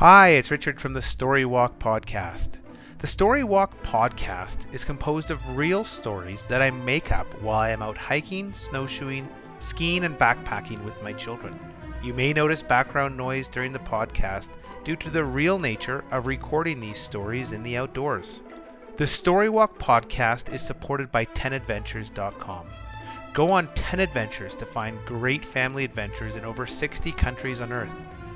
Hi, it's Richard from the Story Walk Podcast. The Story Walk Podcast is composed of real stories that I make up while I am out hiking, snowshoeing, skiing, and backpacking with my children. You may notice background noise during the podcast due to the real nature of recording these stories in the outdoors. The Storywalk podcast is supported by 10adventures.com. Go on 10 adventures to find great family adventures in over 60 countries on Earth.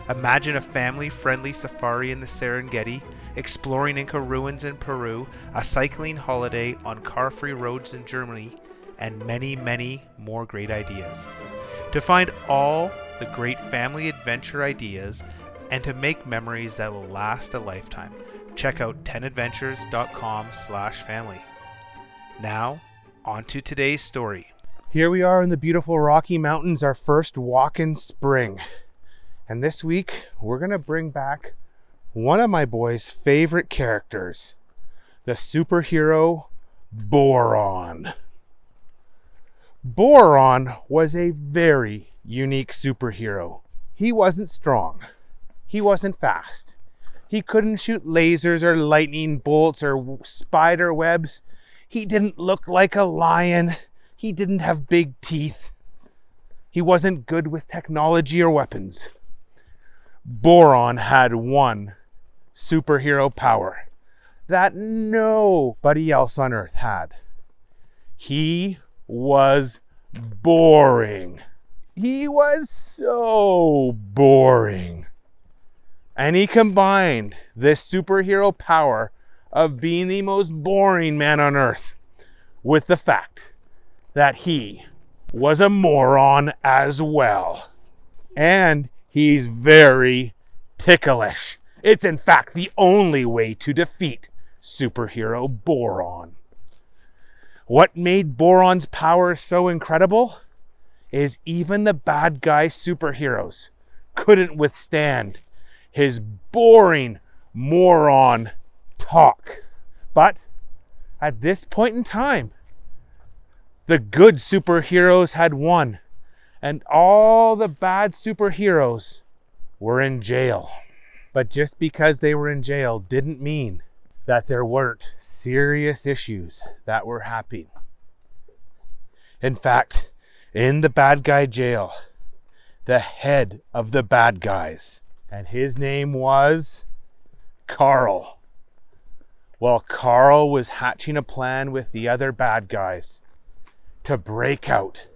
Imagine a family friendly safari in the Serengeti, exploring Inca ruins in Peru, a cycling holiday on car free roads in Germany, and many, many more great ideas. To find all the great family adventure ideas and to make memories that will last a lifetime, check out 10adventures.com slash family. Now, on to today's story. Here we are in the beautiful Rocky Mountains, our first walk in spring. And this week, we're going to bring back one of my boys' favorite characters the superhero Boron. Boron was a very unique superhero. He wasn't strong, he wasn't fast, he couldn't shoot lasers or lightning bolts or spider webs. He didn't look like a lion. He didn't have big teeth. He wasn't good with technology or weapons. Boron had one superhero power that nobody else on earth had. He was boring. He was so boring. And he combined this superhero power of being the most boring man on earth with the fact that he was a moron as well. And he's very ticklish. It's in fact the only way to defeat superhero Boron. What made Boron's power so incredible is even the bad guy superheroes couldn't withstand his boring moron talk. But at this point in time, the good superheroes had won, and all the bad superheroes were in jail. But just because they were in jail didn't mean that there weren't serious issues that were happening. In fact, in the bad guy jail, the head of the bad guys, and his name was Carl. Well, Carl was hatching a plan with the other bad guys to break out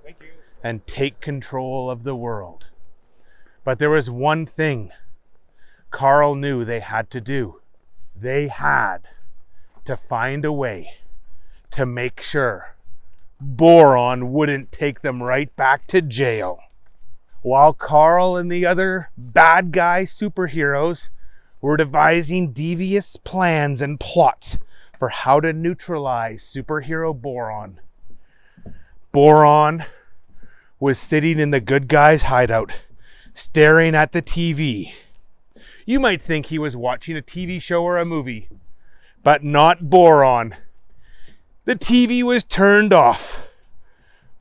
and take control of the world. But there was one thing Carl knew they had to do. They had to find a way to make sure Boron wouldn't take them right back to jail. While Carl and the other bad guy superheroes were devising devious plans and plots for how to neutralize superhero Boron, Boron was sitting in the good guy's hideout, staring at the TV. You might think he was watching a TV show or a movie, but not Boron. The TV was turned off.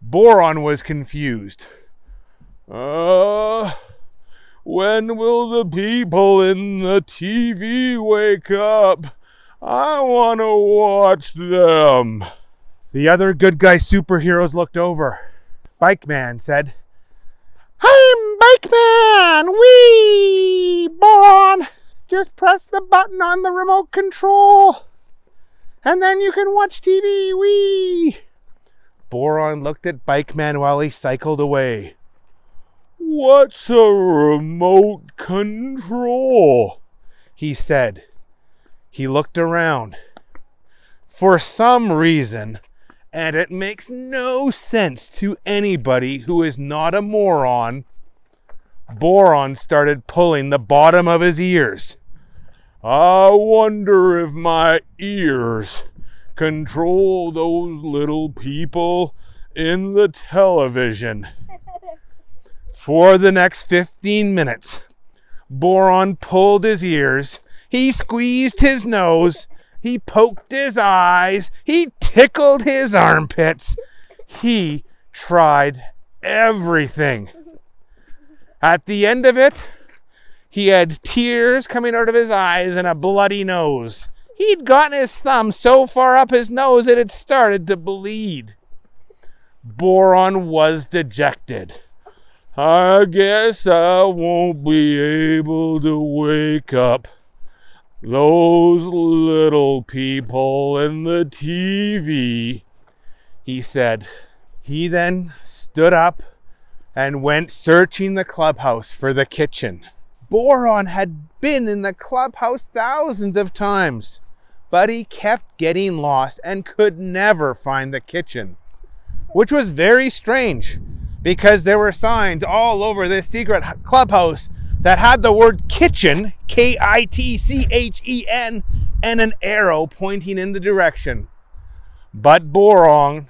Boron was confused. Uh, when will the people in the TV wake up? I want to watch them. The other good guy superheroes looked over. Bike Man said, I'm Bike Man! Wee! Boron! Just press the button on the remote control and then you can watch TV. Wee! Boron looked at Bike Man while he cycled away. What's a remote control? He said. He looked around. For some reason, and it makes no sense to anybody who is not a moron, Boron started pulling the bottom of his ears. I wonder if my ears control those little people in the television. For the next 15 minutes, Boron pulled his ears, he squeezed his nose, he poked his eyes, he tickled his armpits. He tried everything. At the end of it, He had tears coming out of his eyes and a bloody nose. He'd gotten his thumb so far up his nose it had started to bleed. Boron was dejected. I guess I won't be able to wake up. Those little people in the TV, he said. He then stood up and went searching the clubhouse for the kitchen. Boron had been in the clubhouse thousands of times, but he kept getting lost and could never find the kitchen, which was very strange because there were signs all over this secret clubhouse that had the word kitchen, K I T C H E N, and an arrow pointing in the direction. But Boron,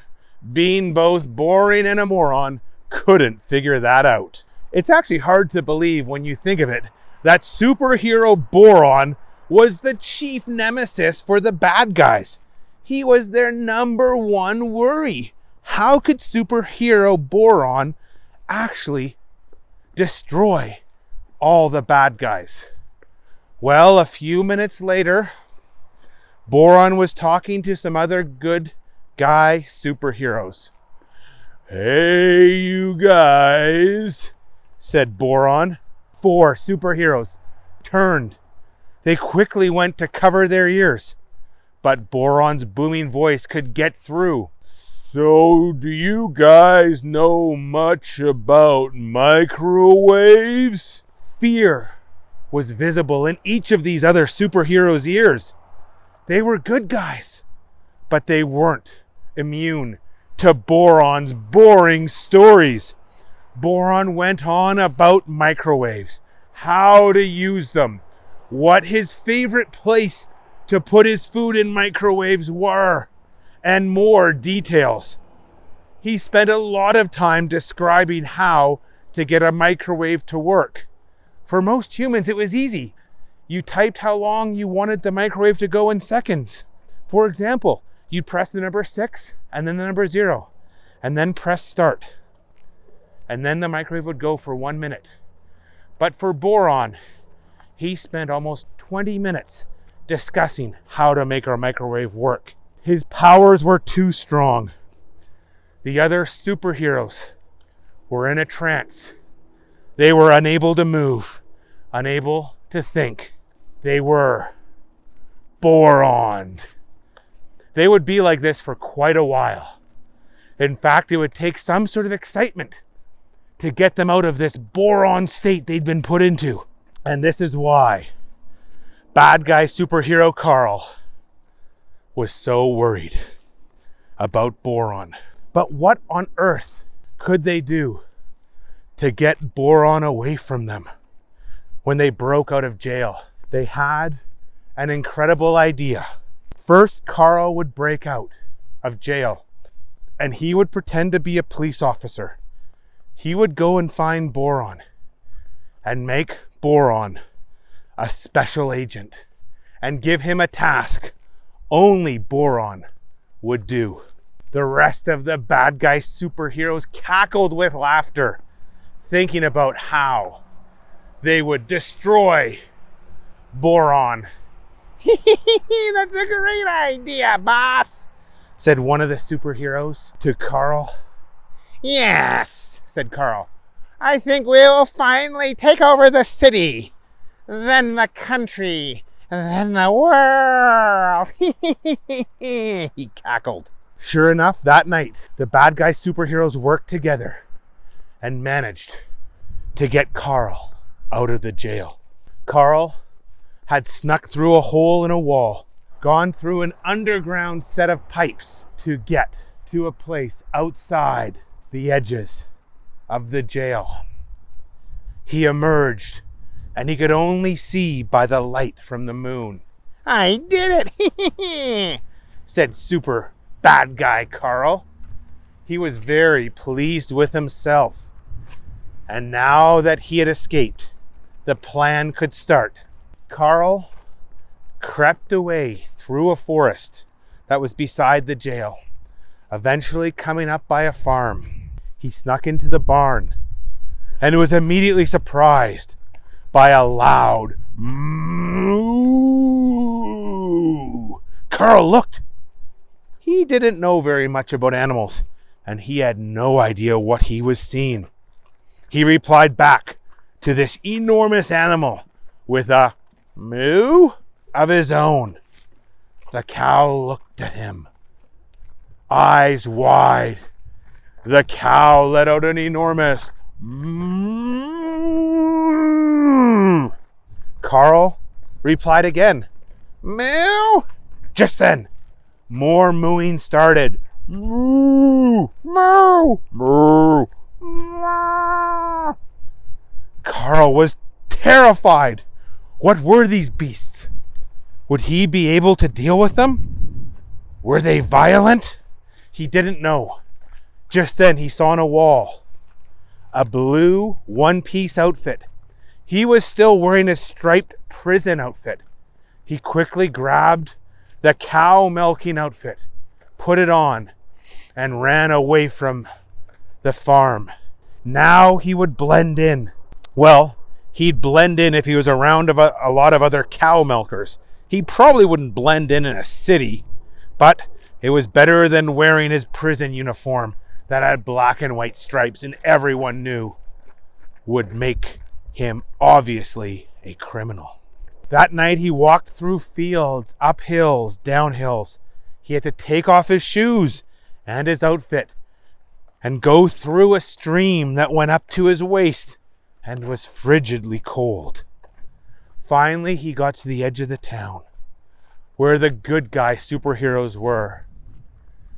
being both boring and a moron, couldn't figure that out. It's actually hard to believe when you think of it that superhero Boron was the chief nemesis for the bad guys. He was their number one worry. How could superhero Boron actually destroy all the bad guys? Well, a few minutes later, Boron was talking to some other good guy superheroes. Hey, you guys, said Boron. Four superheroes turned. They quickly went to cover their ears, but Boron's booming voice could get through. So, do you guys know much about microwaves? Fear was visible in each of these other superheroes' ears. They were good guys, but they weren't immune to Boron's boring stories. Boron went on about microwaves, how to use them, what his favorite place to put his food in microwaves were, and more details. He spent a lot of time describing how to get a microwave to work. For most humans, it was easy. You typed how long you wanted the microwave to go in seconds. For example, you'd press the number six and then the number zero, and then press start. And then the microwave would go for one minute. But for Boron, he spent almost 20 minutes discussing how to make our microwave work. His powers were too strong. The other superheroes were in a trance. They were unable to move, unable to think. They were boron. They would be like this for quite a while. In fact, it would take some sort of excitement to get them out of this boron state they'd been put into. And this is why bad guy superhero Carl was so worried about boron. But what on earth could they do to get boron away from them when they broke out of jail? They had an incredible idea. First, Carl would break out of jail and he would pretend to be a police officer. He would go and find Boron and make Boron a special agent and give him a task only Boron would do. The rest of the bad guy superheroes cackled with laughter, thinking about how they would destroy Boron That's a great idea, boss, said one of the superheroes to Carl. Yes, said Carl. I think we'll finally take over the city, then the country, then the world. he cackled. Sure enough, that night, the bad guy superheroes worked together and managed to get Carl out of the jail. Carl had snuck through a hole in a wall, gone through an underground set of pipes to get to a place outside the edges of the jail. He emerged and he could only see by the light from the moon. I did it, said super bad guy Carl. He was very pleased with himself. And now that he had escaped, the plan could start. Carl crept away through a forest that was beside the jail, eventually coming up by a farm. He snuck into the barn and was immediately surprised by a loud moo. Carl looked. He didn't know very much about animals, and he had no idea what he was seeing. He replied back to this enormous animal with a moo of his own. The cow looked at him, eyes wide. The cow let out an enormous moo. Carl replied again, moo. Just then, more mooing started. Moo, moo, moo, moo. Carl was terrified. What were these beasts? Would he be able to deal with them? Were they violent? He didn't know. Just then he saw on a wall a blue one piece outfit. He was still wearing his striped prison outfit. He quickly grabbed the cow milking outfit, put it on, and ran away from the farm. Now he would blend in. Well, he'd blend in if he was around a, a lot of other cow milkers. He probably wouldn't blend in in a city, but it was better than wearing his prison uniform that had black and white stripes and everyone knew would make him obviously a criminal. That night he walked through fields, up hills, down hills. He had to take off his shoes and his outfit and go through a stream that went up to his waist and was frigidly cold. Finally, he got to the edge of the town where the good guy superheroes were.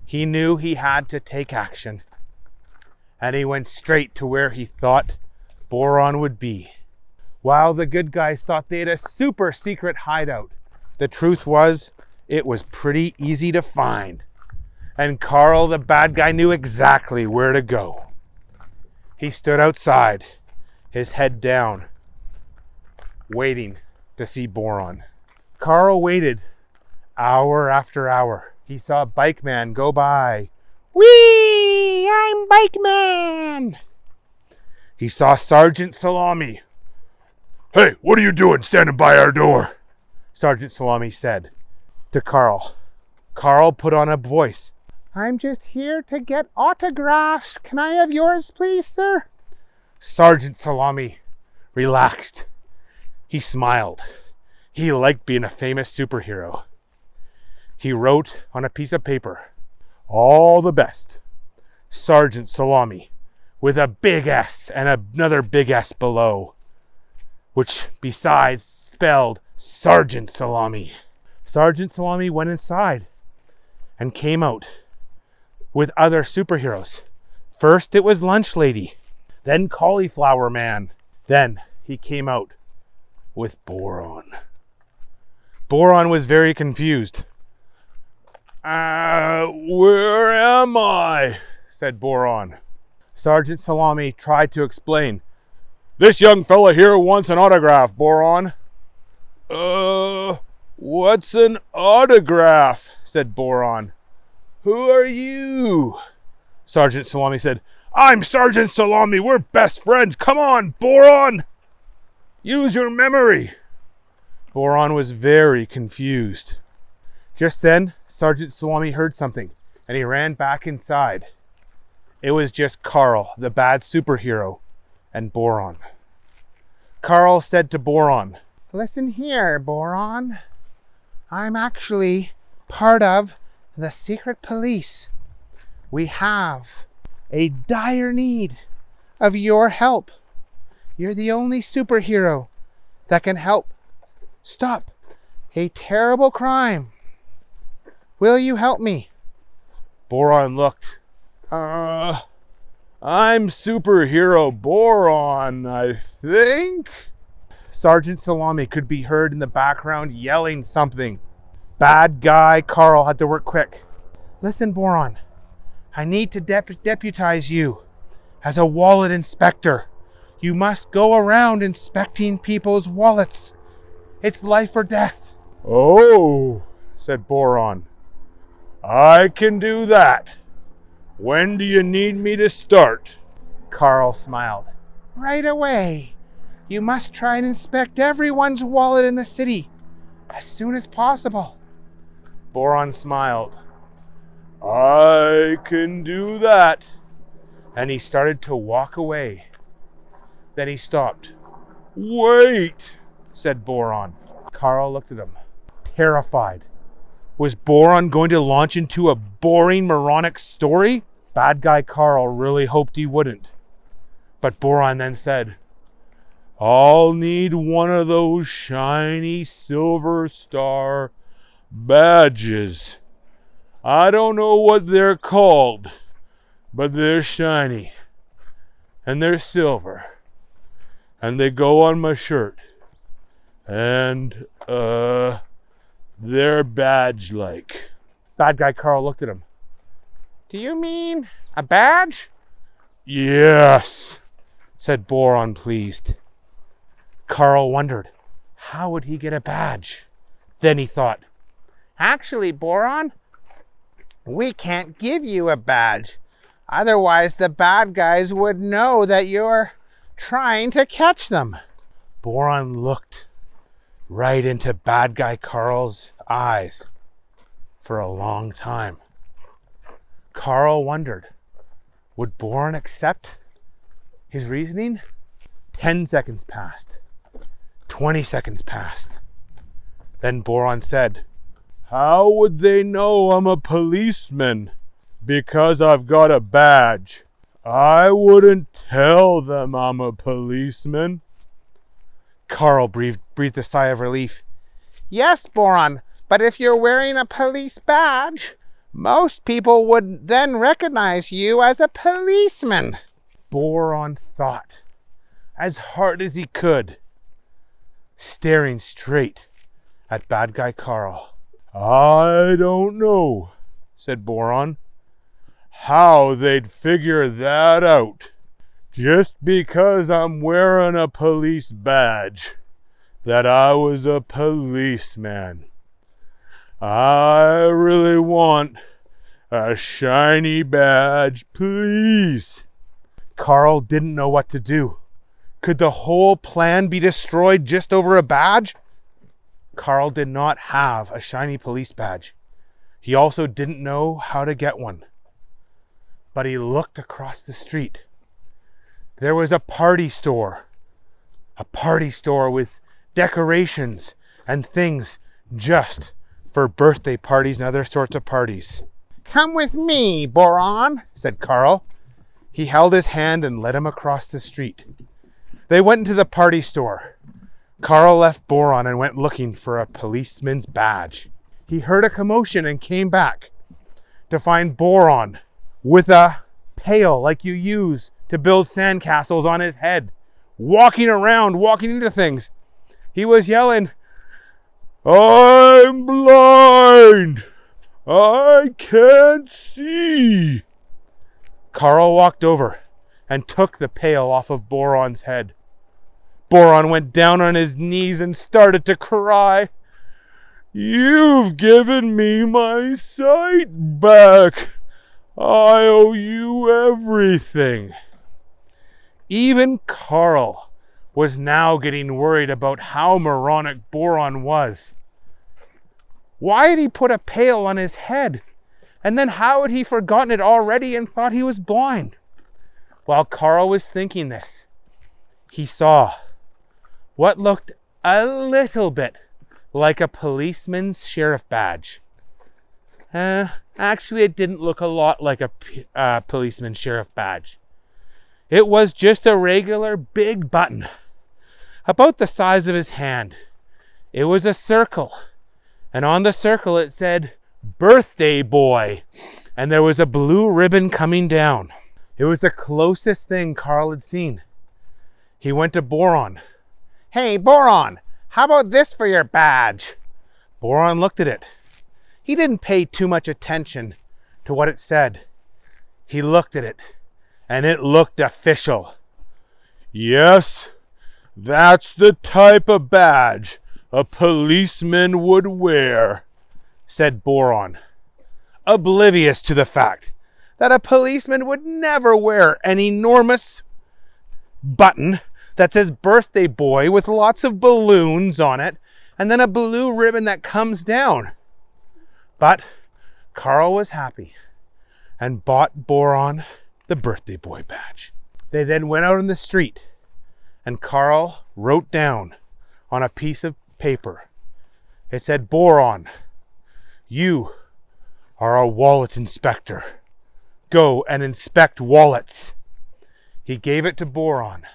He knew he had to take action, and he went straight to where he thought Boron would be. While the good guys thought they had a super secret hideout, the truth was it was pretty easy to find. And Carl, the bad guy, knew exactly where to go. He stood outside, his head down, waiting to see Boron. Carl waited hour after hour he saw bike man go by. Whee! I'm bike man! He saw Sergeant Salami. Hey, what are you doing standing by our door? Sergeant Salami said to Carl. Carl put on a voice. I'm just here to get autographs. Can I have yours, please, sir? Sergeant Salami relaxed. He smiled. He liked being a famous superhero he wrote on a piece of paper, All the best, Sergeant Salami, with a big S and another big S below, which besides spelled Sergeant Salami. Sergeant Salami went inside and came out with other superheroes. First it was Lunch Lady, then Cauliflower Man, then he came out with Boron. Boron was very confused. Uh, where am I? said Boron. Sergeant Salami tried to explain. This young fella here wants an autograph, Boron. Uh, what's an autograph? said Boron. Who are you? Sergeant Salami said. I'm Sergeant Salami. We're best friends. Come on, Boron. Use your memory. Boron was very confused. Just then, Sergeant Salami heard something and he ran back inside. It was just Carl, the bad superhero, and Boron. Carl said to Boron, Listen here, Boron. I'm actually part of the secret police. We have a dire need of your help. You're the only superhero that can help stop a terrible crime Will you help me? Boron looked. Uh, I'm superhero Boron, I think. Sergeant Salami could be heard in the background yelling something. Bad guy Carl had to work quick. Listen, Boron, I need to dep- deputize you as a wallet inspector. You must go around inspecting people's wallets. It's life or death. Oh, said Boron. I can do that. When do you need me to start? Carl smiled. Right away. You must try and inspect everyone's wallet in the city as soon as possible. Boron smiled. I can do that. And he started to walk away. Then he stopped. Wait, said Boron. Carl looked at him, terrified. Was Boron going to launch into a boring moronic story? Bad guy Carl really hoped he wouldn't. But Boron then said, I'll need one of those shiny silver star badges. I don't know what they're called, but they're shiny. And they're silver. And they go on my shirt. And, uh, they're badge like. Bad guy Carl looked at him. Do you mean a badge? Yes, said Boron, pleased. Carl wondered, how would he get a badge? Then he thought, actually, Boron, we can't give you a badge. Otherwise, the bad guys would know that you're trying to catch them. Boron looked right into bad guy Carl's eyes for a long time. Carl wondered, would Boron accept his reasoning? Ten seconds passed. 20 seconds passed. Then Boron said, How would they know I'm a policeman? Because I've got a badge. I wouldn't tell them I'm a policeman. Carl breathed, breathed a sigh of relief. Yes, Boron, but if you're wearing a police badge, most people would then recognize you as a policeman. Boron thought as hard as he could staring straight at bad guy Carl. I don't know, said Boron, how they'd figure that out. Just because I'm wearing a police badge, that I was a policeman. I really want a shiny badge, please. Carl didn't know what to do. Could the whole plan be destroyed just over a badge? Carl did not have a shiny police badge. He also didn't know how to get one. But he looked across the street. There was a party store. A party store with decorations and things just for birthday parties and other sorts of parties. Come with me, Boron, said Carl. He held his hand and led him across the street. They went into the party store. Carl left Boron and went looking for a policeman's badge. He heard a commotion and came back to find Boron with a pail like you use to build sandcastles on his head, walking around, walking into things. He was yelling, I'm blind! I can't see! Carl walked over and took the pail off of Boron's head. Boron went down on his knees and started to cry. You've given me my sight back. I owe you everything. Even Carl was now getting worried about how moronic Boron was. Why had he put a pail on his head? And then how had he forgotten it already and thought he was blind? While Carl was thinking this, he saw what looked a little bit like a policeman's sheriff badge. Uh, actually, it didn't look a lot like a uh, policeman's sheriff badge. It was just a regular big button, about the size of his hand. It was a circle, and on the circle it said, Birthday Boy, and there was a blue ribbon coming down. It was the closest thing Carl had seen. He went to Boron Hey, Boron, how about this for your badge? Boron looked at it. He didn't pay too much attention to what it said. He looked at it, and it looked official. Yes, that's the type of badge a policeman would wear, said Boron, oblivious to the fact that a policeman would never wear an enormous button that says birthday boy with lots of balloons on it and then a blue ribbon that comes down. But Carl was happy and bought Boron the birthday boy badge. They then went out in the street and Carl wrote down on a piece of paper. It said, Boron, you are a wallet inspector. Go and inspect wallets. He gave it to Boron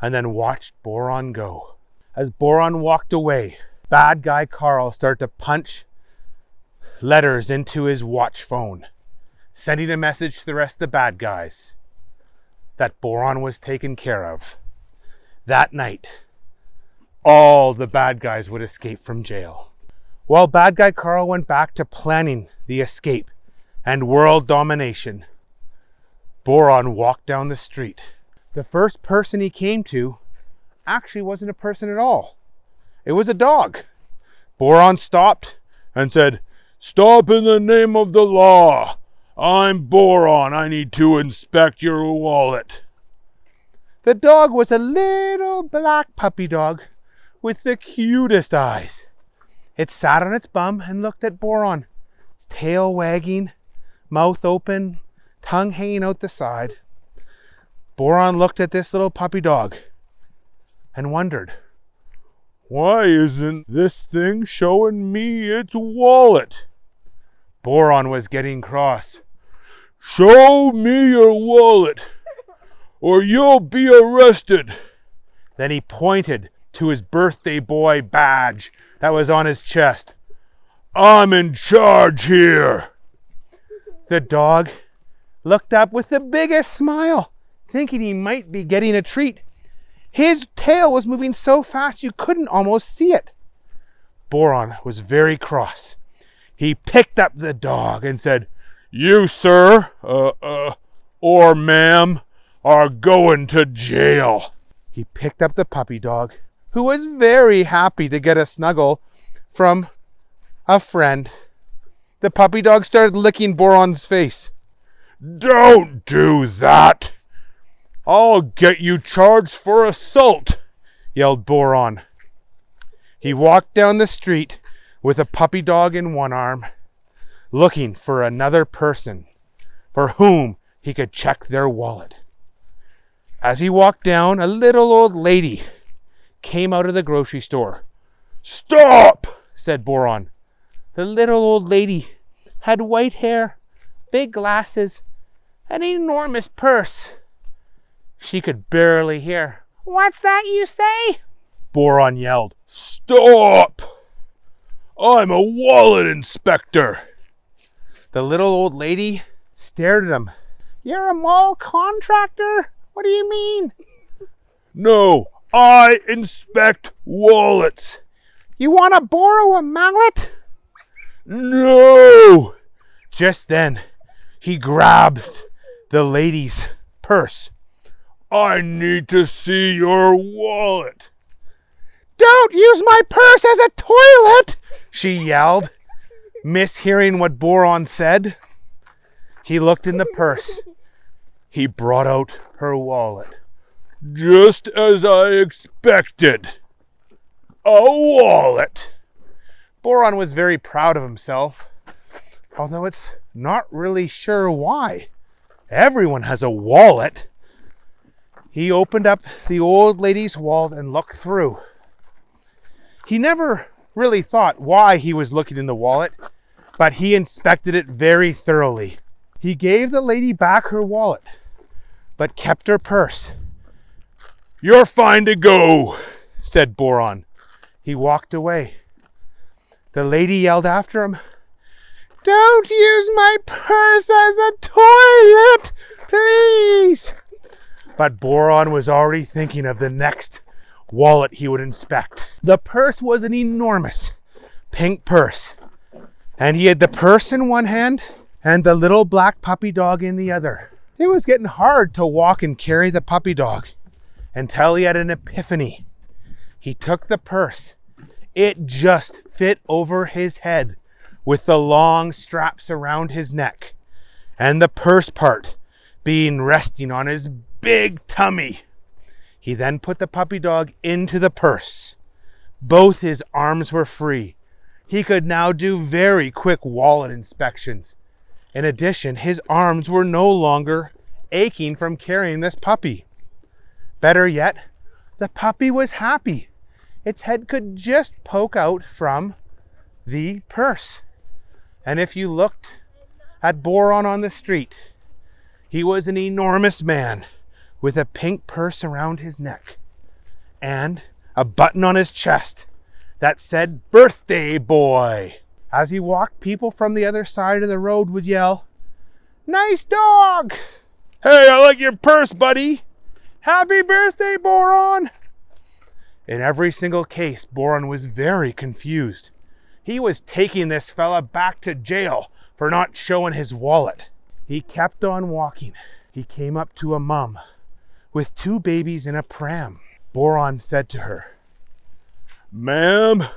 and then watched Boron go. As Boron walked away, bad guy Carl started to punch letters into his watch phone, sending a message to the rest of the bad guys that Boron was taken care of. That night, all the bad guys would escape from jail. While bad guy Carl went back to planning the escape and world domination, Boron walked down the street. The first person he came to actually wasn't a person at all. It was a dog. Boron stopped and said, Stop in the name of the law. I'm Boron. I need to inspect your wallet. The dog was a little black puppy dog with the cutest eyes. It sat on its bum and looked at Boron, tail wagging, mouth open, tongue hanging out the side. Boron looked at this little puppy dog and wondered, why isn't this thing showing me its wallet? Boron was getting cross. Show me your wallet, or you'll be arrested. Then he pointed to his birthday boy badge that was on his chest. I'm in charge here. The dog looked up with the biggest smile, thinking he might be getting a treat. His tail was moving so fast you couldn't almost see it. Boron was very cross. He picked up the dog and said, You, sir, uh, uh, or ma'am, are going to jail. He picked up the puppy dog, who was very happy to get a snuggle from a friend. The puppy dog started licking Boron's face. Don't do that! I'll get you charged for assault, yelled Boron. He walked down the street with a puppy dog in one arm, looking for another person for whom he could check their wallet. As he walked down, a little old lady came out of the grocery store. Stop! said Boron. The little old lady had white hair, big glasses, an enormous purse. She could barely hear. What's that you say? Boron yelled. Stop! I'm a wallet inspector. The little old lady stared at him. You're a mall contractor? What do you mean? No, I inspect wallets. You want to borrow a mallet? No! Just then, he grabbed the lady's purse. I need to see your wallet. Don't use my purse as a toilet, she yelled, mishearing what Boron said. He looked in the purse. He brought out her wallet. Just as I expected. A wallet. Boron was very proud of himself, although it's not really sure why. Everyone has a wallet. He opened up the old lady's wallet and looked through. He never really thought why he was looking in the wallet, but he inspected it very thoroughly. He gave the lady back her wallet, but kept her purse. You're fine to go, said Boron. He walked away. The lady yelled after him, Don't use my purse as a toilet, please. But Boron was already thinking of the next wallet he would inspect. The purse was an enormous pink purse, and he had the purse in one hand and the little black puppy dog in the other. It was getting hard to walk and carry the puppy dog until he had an epiphany. He took the purse it just fit over his head with the long straps around his neck and the purse part being resting on his big tummy. He then put the puppy dog into the purse. Both his arms were free. He could now do very quick wallet inspections. In addition, his arms were no longer aching from carrying this puppy. Better yet, the puppy was happy. Its head could just poke out from the purse. And if you looked at Boron on the street, he was an enormous man with a pink purse around his neck and a button on his chest that said birthday boy. As he walked, people from the other side of the road would yell, Nice dog! Hey, I like your purse, buddy! Happy birthday, Boron! In every single case, Boron was very confused. He was taking this fella back to jail for not showing his wallet. He kept on walking. He came up to a mum with two babies in a pram. Boron said to her, Ma'am,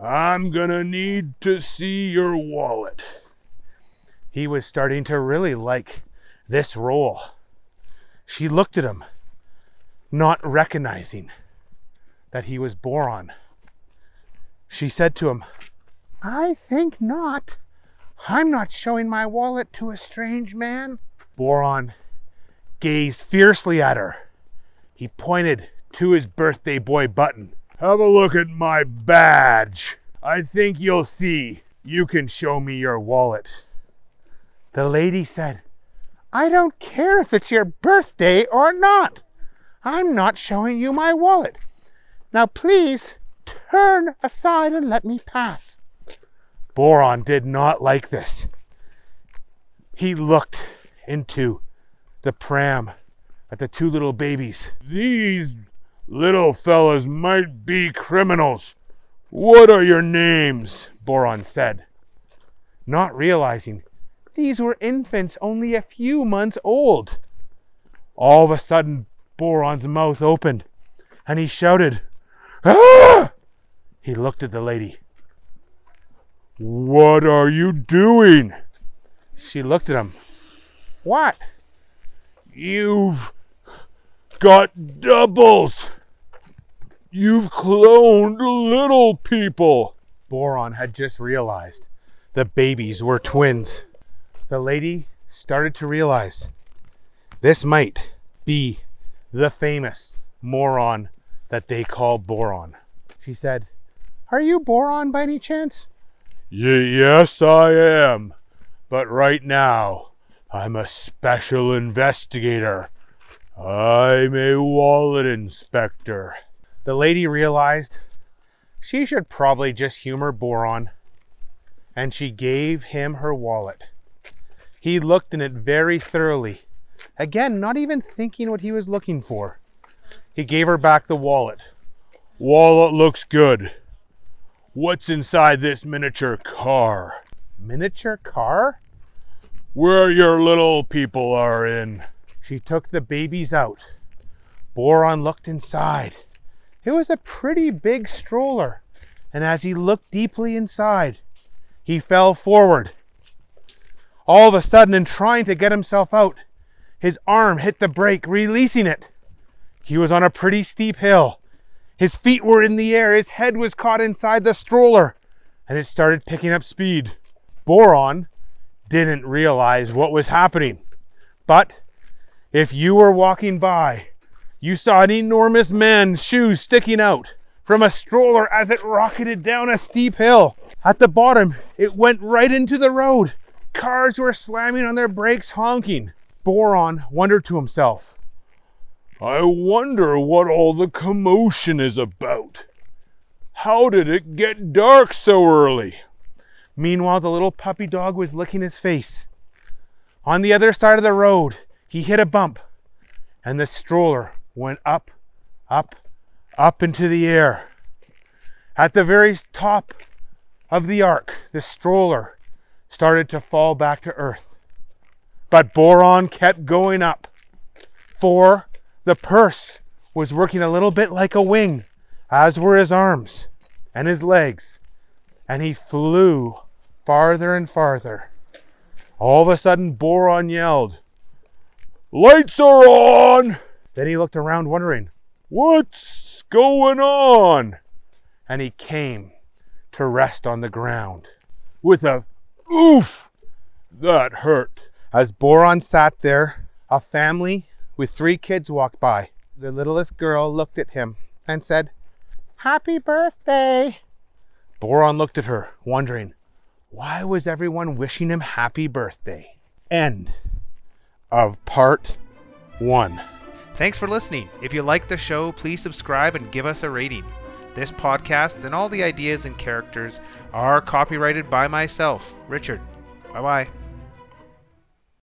I'm gonna need to see your wallet. He was starting to really like this role. She looked at him, not recognizing that he was Boron. She said to him, I think not. I'm not showing my wallet to a strange man. Boron gazed fiercely at her. He pointed to his birthday boy button. Have a look at my badge. I think you'll see you can show me your wallet. The lady said, I don't care if it's your birthday or not. I'm not showing you my wallet. Now please turn aside and let me pass. Boron did not like this. He looked into the pram at the two little babies. These little fellas might be criminals. What are your names? Boron said, not realizing these were infants only a few months old. All of a sudden, Boron's mouth opened and he shouted, Ah! He looked at the lady. What are you doing? She looked at him. What? You've got doubles. You've cloned little people. Boron had just realized the babies were twins. The lady started to realize this might be the famous moron that they call Boron. She said, Are you Boron by any chance? Yes, I am. But right now, I'm a special investigator. I'm a wallet inspector. The lady realized she should probably just humor Boron, and she gave him her wallet. He looked in it very thoroughly, again, not even thinking what he was looking for. He gave her back the wallet. Wallet looks good. What's inside this miniature car? Miniature car? Where your little people are in. She took the babies out. Boron looked inside. It was a pretty big stroller, and as he looked deeply inside, he fell forward. All of a sudden, in trying to get himself out, his arm hit the brake, releasing it. He was on a pretty steep hill his feet were in the air, his head was caught inside the stroller, and it started picking up speed. Boron didn't realize what was happening. But if you were walking by, you saw an enormous man's shoes sticking out from a stroller as it rocketed down a steep hill. At the bottom, it went right into the road. Cars were slamming on their brakes, honking. Boron wondered to himself, I wonder what all the commotion is about. How did it get dark so early? Meanwhile, the little puppy dog was licking his face. On the other side of the road, he hit a bump, and the stroller went up, up, up into the air. At the very top of the arc, the stroller started to fall back to earth. But Boron kept going up. For the purse was working a little bit like a wing, as were his arms and his legs, and he flew farther and farther. All of a sudden, Boron yelled, Lights are on! Then he looked around, wondering, What's going on? And he came to rest on the ground with a oof that hurt. As Boron sat there, a family with three kids walked by. The littlest girl looked at him and said, Happy birthday. Boron looked at her, wondering, why was everyone wishing him happy birthday? End of part one. Thanks for listening. If you like the show, please subscribe and give us a rating. This podcast and all the ideas and characters are copyrighted by myself, Richard. Bye bye.